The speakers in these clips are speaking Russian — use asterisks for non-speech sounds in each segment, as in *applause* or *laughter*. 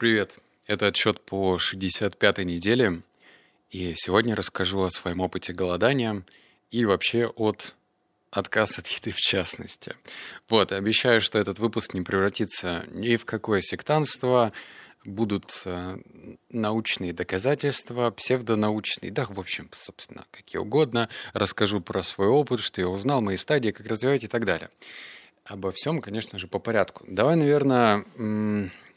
Привет! Это отчет по 65-й неделе, и сегодня расскажу о своем опыте голодания и вообще от отказ от еды *laughs* в частности. Вот, обещаю, что этот выпуск не превратится ни в какое сектанство, будут э, научные доказательства, псевдонаучные, да, в общем, собственно, какие угодно. Расскажу про свой опыт, что я узнал, мои стадии, как развивать и так далее. Обо всем, конечно же, по порядку. Давай, наверное,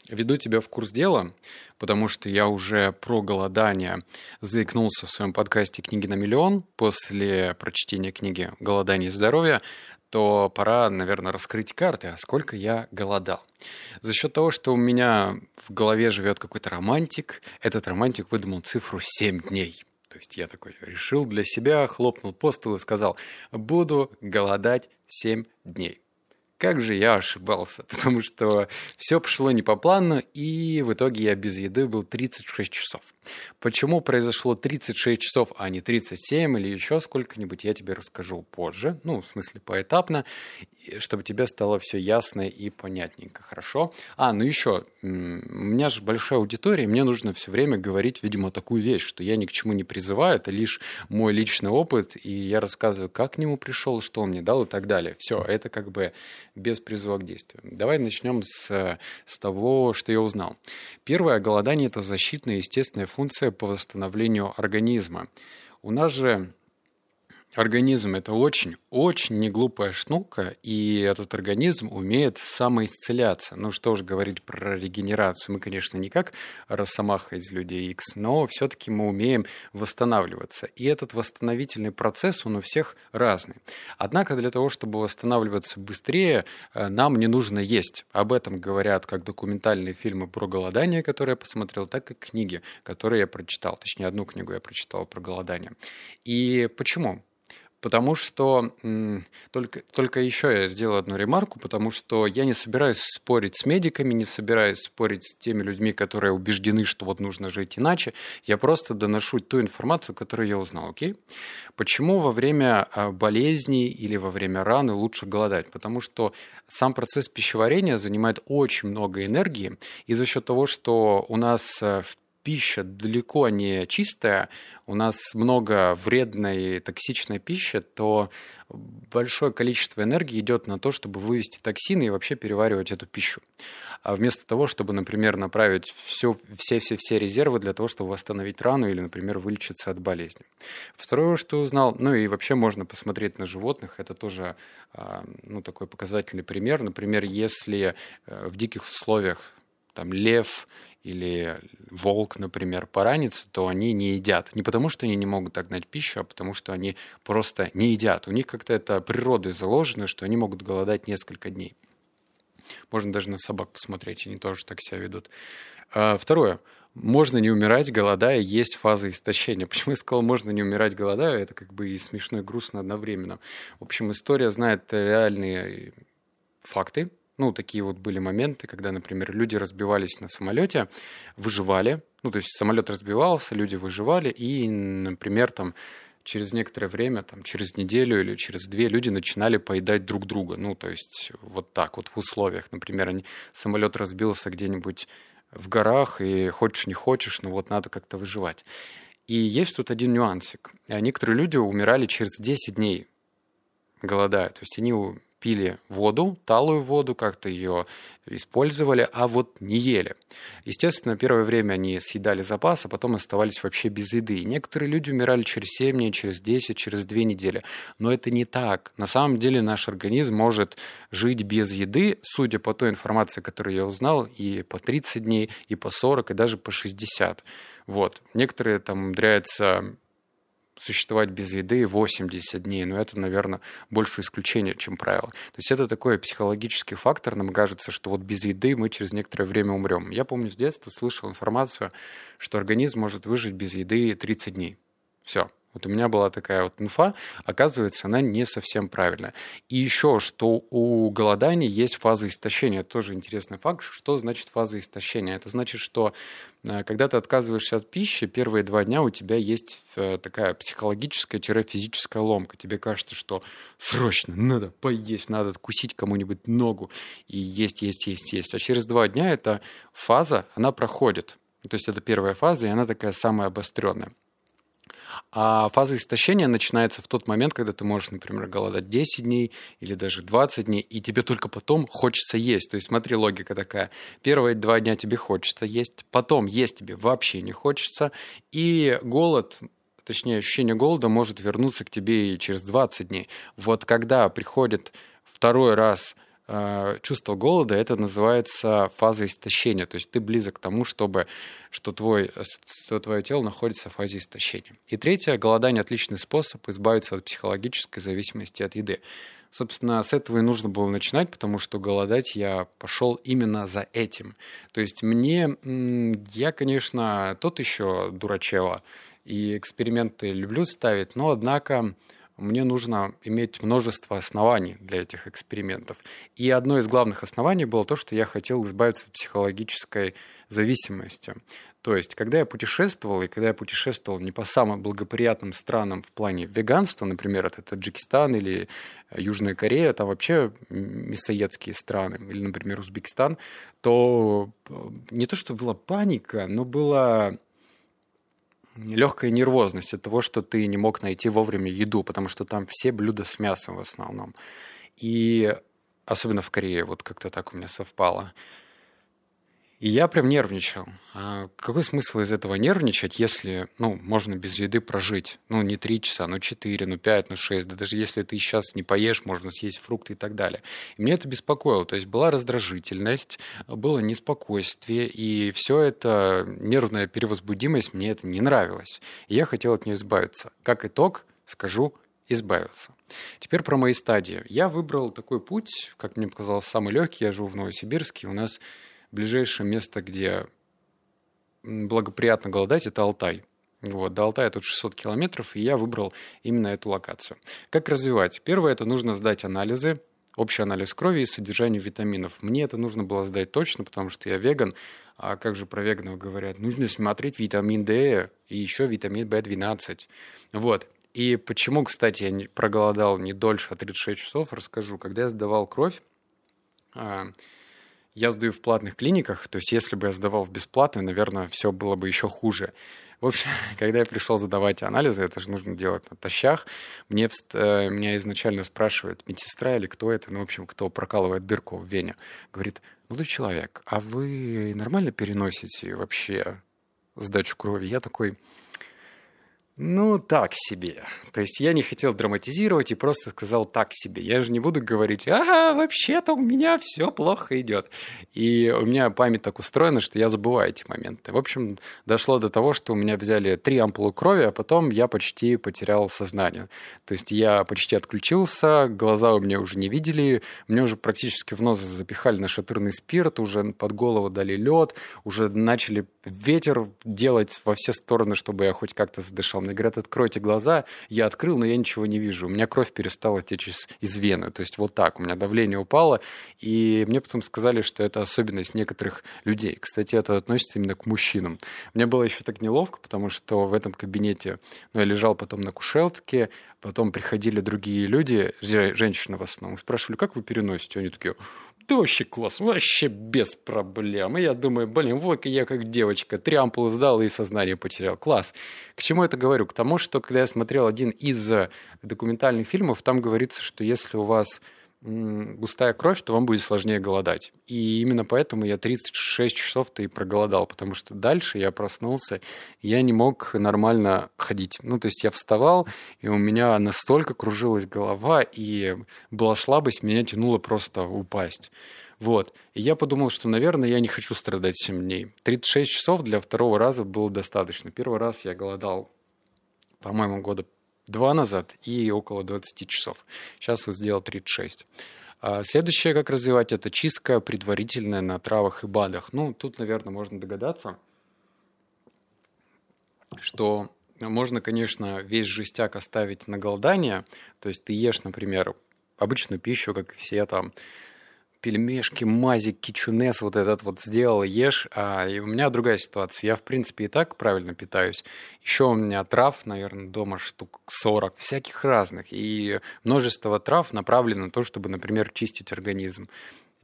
веду тебя в курс дела, потому что я уже про голодание заикнулся в своем подкасте «Книги на миллион» после прочтения книги «Голодание и здоровье», то пора, наверное, раскрыть карты, а сколько я голодал. За счет того, что у меня в голове живет какой-то романтик, этот романтик выдумал цифру 7 дней. То есть я такой решил для себя, хлопнул по столу и сказал, буду голодать 7 дней. Как же я ошибался, *laughs* потому что все пошло не по плану, и в итоге я без еды был 36 часов. Почему произошло 36 часов, а не 37 или еще сколько-нибудь, я тебе расскажу позже, ну, в смысле, поэтапно чтобы тебе стало все ясно и понятненько, хорошо? А, ну еще, у меня же большая аудитория, мне нужно все время говорить, видимо, такую вещь, что я ни к чему не призываю, это лишь мой личный опыт, и я рассказываю, как к нему пришел, что он мне дал и так далее. Все, это как бы без призыва к действию. Давай начнем с, с того, что я узнал. Первое, голодание – это защитная естественная функция по восстановлению организма. У нас же Организм – это очень-очень неглупая штука, и этот организм умеет самоисцеляться. Ну что ж говорить про регенерацию. Мы, конечно, не как Росомаха из Людей X, но все-таки мы умеем восстанавливаться. И этот восстановительный процесс, он у всех разный. Однако для того, чтобы восстанавливаться быстрее, э, нам не нужно есть. Об этом говорят как документальные фильмы про голодание, которые я посмотрел, так и книги, которые я прочитал. Точнее, одну книгу я прочитал про голодание. И почему? Потому что только, только еще я сделаю одну ремарку, потому что я не собираюсь спорить с медиками, не собираюсь спорить с теми людьми, которые убеждены, что вот нужно жить иначе. Я просто доношу ту информацию, которую я узнал, окей? Почему во время а, болезней или во время раны лучше голодать? Потому что сам процесс пищеварения занимает очень много энергии, и за счет того, что у нас э, в пища далеко не чистая, у нас много вредной токсичной пищи, то большое количество энергии идет на то, чтобы вывести токсины и вообще переваривать эту пищу. А вместо того, чтобы, например, направить все-все-все резервы для того, чтобы восстановить рану или, например, вылечиться от болезни. Второе, что узнал, ну и вообще можно посмотреть на животных, это тоже а, ну, такой показательный пример. Например, если э, в диких условиях там лев или волк, например, поранится, то они не едят. Не потому, что они не могут догнать пищу, а потому, что они просто не едят. У них как-то это природой заложено, что они могут голодать несколько дней. Можно даже на собак посмотреть, они тоже так себя ведут. А, второе. Можно не умирать, голодая, есть фаза истощения. *laughs* Почему я сказал, можно не умирать, голодая? Это как бы и смешно, и грустно одновременно. В общем, история знает реальные факты, ну, такие вот были моменты, когда, например, люди разбивались на самолете, выживали. Ну, то есть самолет разбивался, люди выживали, и, например, там через некоторое время, там, через неделю или через две люди начинали поедать друг друга. Ну, то есть вот так вот в условиях. Например, они, самолет разбился где-нибудь в горах, и хочешь не хочешь, но вот надо как-то выживать. И есть тут один нюансик. Некоторые люди умирали через 10 дней голодая. То есть они пили воду, талую воду, как-то ее использовали, а вот не ели. Естественно, первое время они съедали запас, а потом оставались вообще без еды. И некоторые люди умирали через 7 дней, через 10, через 2 недели. Но это не так. На самом деле наш организм может жить без еды, судя по той информации, которую я узнал, и по 30 дней, и по 40, и даже по 60. Вот. Некоторые там умудряются существовать без еды 80 дней, но это, наверное, больше исключение, чем правило. То есть это такой психологический фактор, нам кажется, что вот без еды мы через некоторое время умрем. Я помню с детства слышал информацию, что организм может выжить без еды 30 дней. Все, Вот у меня была такая вот инфа, оказывается, она не совсем правильная. И еще, что у голодания есть фаза истощения. Тоже интересный факт. Что значит фаза истощения? Это значит, что э, когда ты отказываешься от пищи, первые два дня у тебя есть э, такая психологическая-физическая ломка. Тебе кажется, что срочно надо поесть, надо откусить кому-нибудь ногу и есть, есть, есть, есть. А через два дня эта фаза, она проходит. То есть это первая фаза, и она такая самая обостренная. А фаза истощения начинается в тот момент, когда ты можешь, например, голодать 10 дней или даже 20 дней, и тебе только потом хочется есть. То есть смотри, логика такая. Первые два дня тебе хочется есть, потом есть тебе вообще не хочется, и голод точнее, ощущение голода может вернуться к тебе и через 20 дней. Вот когда приходит второй раз чувство голода, это называется фаза истощения. То есть ты близок к тому, чтобы, что, твой, что твое тело находится в фазе истощения. И третье, голодание – отличный способ избавиться от психологической зависимости от еды. Собственно, с этого и нужно было начинать, потому что голодать я пошел именно за этим. То есть мне, я, конечно, тот еще дурачела, и эксперименты люблю ставить, но, однако, мне нужно иметь множество оснований для этих экспериментов. И одно из главных оснований было то, что я хотел избавиться от психологической зависимости. То есть, когда я путешествовал, и когда я путешествовал не по самым благоприятным странам в плане веганства, например, это Таджикистан или Южная Корея, там вообще мясоедские страны, или, например, Узбекистан, то э, не то, что была паника, но было легкая нервозность от того, что ты не мог найти вовремя еду, потому что там все блюда с мясом в основном. И особенно в Корее, вот как-то так у меня совпало. И я прям нервничал. А какой смысл из этого нервничать, если, ну, можно без еды прожить? Ну, не три часа, ну, четыре, ну, пять, ну, шесть. Да даже если ты сейчас не поешь, можно съесть фрукты и так далее. И меня это беспокоило. То есть была раздражительность, было неспокойствие, и все это, нервная перевозбудимость, мне это не нравилось. И я хотел от нее избавиться. Как итог, скажу, избавился. Теперь про мои стадии. Я выбрал такой путь, как мне показалось, самый легкий. Я живу в Новосибирске. У нас ближайшее место, где благоприятно голодать, это Алтай. Вот, до Алтая тут 600 километров, и я выбрал именно эту локацию. Как развивать? Первое, это нужно сдать анализы, общий анализ крови и содержание витаминов. Мне это нужно было сдать точно, потому что я веган, а как же про веганов говорят? Нужно смотреть витамин D и еще витамин B12. Вот. И почему, кстати, я проголодал не дольше, а 36 часов, расскажу. Когда я сдавал кровь, а, я сдаю в платных клиниках, то есть если бы я сдавал в бесплатной, наверное, все было бы еще хуже. В общем, *laughs* когда я пришел задавать анализы, это же нужно делать на тащах, мне, э, меня изначально спрашивают, медсестра или кто это, ну, в общем, кто прокалывает дырку в вене. Говорит, молодой человек, а вы нормально переносите вообще сдачу крови? Я такой, ну, так себе. То есть я не хотел драматизировать и просто сказал так себе. Я же не буду говорить, ага, вообще-то у меня все плохо идет. И у меня память так устроена, что я забываю эти моменты. В общем, дошло до того, что у меня взяли три ампулы крови, а потом я почти потерял сознание. То есть я почти отключился, глаза у меня уже не видели, мне уже практически в нос запихали на шатырный спирт, уже под голову дали лед, уже начали ветер делать во все стороны, чтобы я хоть как-то задышал. Мне говорят, откройте глаза. Я открыл, но я ничего не вижу. У меня кровь перестала течь из, из вены. То есть вот так. У меня давление упало. И мне потом сказали, что это особенность некоторых людей. Кстати, это относится именно к мужчинам. Мне было еще так неловко, потому что в этом кабинете ну, я лежал потом на кушетке, потом приходили другие люди, женщины в основном, спрашивали, как вы переносите? Они такие, да вообще класс, вообще без проблем. И я думаю, блин, вот я как девочка, три ампулы сдал и сознание потерял. Класс. К чему это говорю? К тому, что когда я смотрел один из э, документальных фильмов, там говорится, что если у вас густая кровь, то вам будет сложнее голодать. И именно поэтому я 36 часов-то и проголодал, потому что дальше я проснулся, я не мог нормально ходить. Ну, то есть я вставал, и у меня настолько кружилась голова, и была слабость, меня тянуло просто упасть. Вот. И я подумал, что, наверное, я не хочу страдать 7 дней. 36 часов для второго раза было достаточно. Первый раз я голодал, по-моему, года два назад и около 20 часов. Сейчас вот сделал 36. А следующее, как развивать, это чистка предварительная на травах и БАДах. Ну, тут, наверное, можно догадаться, что Можно, конечно, весь жестяк оставить на голодание, то есть ты ешь, например, обычную пищу, как и все там, пельмешки, мазик, кичунес вот этот вот сделал, ешь. А и у меня другая ситуация. Я, в принципе, и так правильно питаюсь. Еще у меня трав, наверное, дома штук 40, всяких разных. И множество трав направлено на то, чтобы, например, чистить организм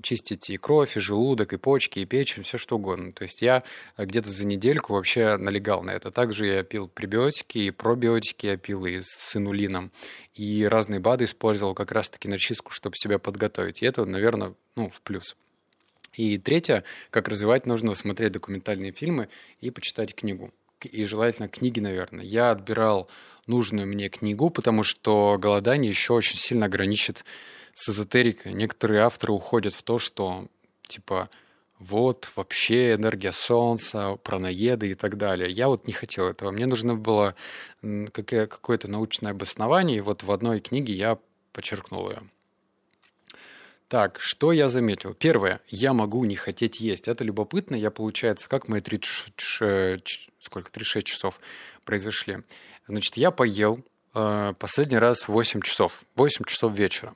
чистить и кровь, и желудок, и почки, и печень, все что угодно. То есть я э, где-то за недельку вообще налегал на это. Также я пил пребиотики и пробиотики, я пил и с инулином, и разные БАДы использовал как раз-таки на чистку, чтобы себя подготовить. И это, наверное, ну, в плюс. И третье, как развивать, нужно смотреть документальные фильмы и почитать книгу. И желательно книги, наверное. Я отбирал нужную мне книгу, потому что голодание еще очень сильно ограничит с эзотерикой. Некоторые авторы уходят в то, что типа вот вообще энергия Солнца, праноеды и так далее. Я вот не хотел этого. Мне нужно было какое-то научное обоснование, и вот в одной книге я подчеркнул ее. Так, что я заметил? Первое, я могу не хотеть есть. Это любопытно. Я, получается, как мои 36, сколько, 36 часов произошли. Значит, я поел э, последний раз 8 часов. 8 часов вечера.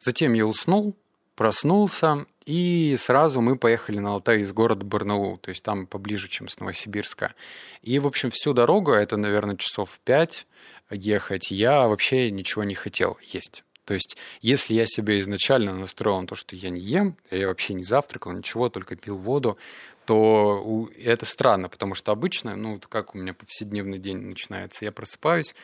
Затем я уснул, проснулся, и сразу мы поехали на Алтай из города Барнаул, то есть там поближе, чем с Новосибирска. И, в общем, всю дорогу, это, наверное, часов пять ехать, я вообще ничего не хотел есть. То есть, если я себя изначально настроил на то, что я не ем, я вообще не завтракал, ничего, только пил воду, то это странно, потому что обычно, ну, как у меня повседневный день начинается, я просыпаюсь,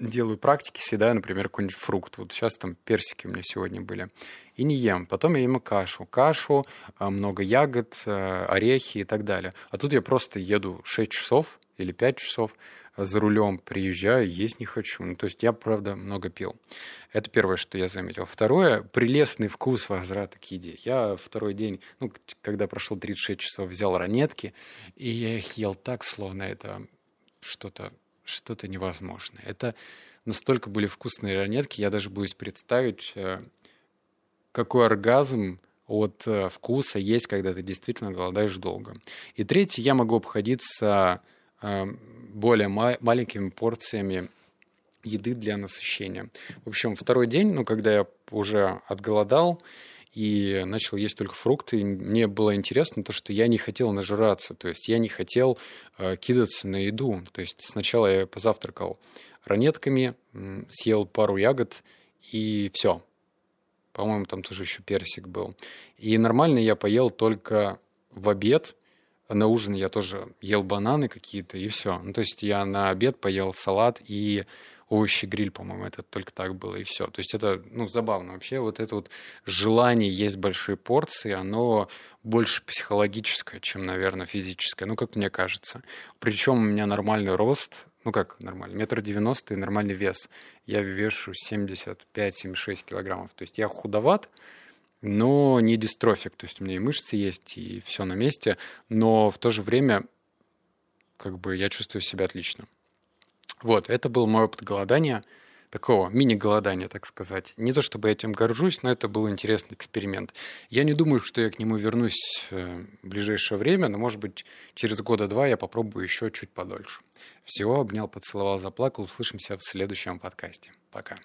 делаю практики, съедаю, например, какой-нибудь фрукт. Вот сейчас там персики у меня сегодня были. И не ем. Потом я ем кашу. Кашу, а, много ягод, а, орехи и так далее. А тут я просто еду 6 часов или 5 часов а, за рулем, приезжаю, есть не хочу. Ну, то есть я, правда, много пил. Это первое, что я заметил. Второе, прелестный вкус возврата к еде. Я второй день, ну, когда прошел 36 часов, взял ранетки, и я их ел так, словно это что-то что-то невозможное. Это настолько были вкусные ранетки, я даже боюсь представить, э, какой оргазм от э, вкуса есть, когда ты действительно голодаешь долго. И третье, я могу обходиться э, более маленькими порциями еды для насыщения. В общем, второй день, ну, когда я уже отголодал, и начал есть только фрукты. И мне было интересно то, что я не хотел нажираться, то есть я не хотел э, кидаться на еду. То есть сначала я позавтракал ранетками, съел пару ягод и все. По-моему, там тоже еще персик был. И нормально я поел только в обед. На ужин я тоже ел бананы какие-то и все. Ну, то есть я на обед поел салат и овощи гриль, по-моему, это только так было, и все. То есть это, ну, забавно вообще. Вот это вот желание есть большие порции, оно больше психологическое, чем, наверное, физическое. Ну, как мне кажется. Причем у меня нормальный рост, ну как нормальный, метр девяносто и нормальный вес. Я вешу 75-76 килограммов. То есть я худоват, но не дистрофик. То есть у меня и мышцы есть, и все на месте. Но в то же время как бы я чувствую себя отлично. Вот, это был мой опыт голодания, такого мини-голодания, так сказать. Не то чтобы я этим горжусь, но это был интересный эксперимент. Я не думаю, что я к нему вернусь э, в ближайшее время, но, может быть, через года два я попробую еще чуть подольше. Всего обнял, поцеловал, заплакал. Услышимся в следующем подкасте. Пока.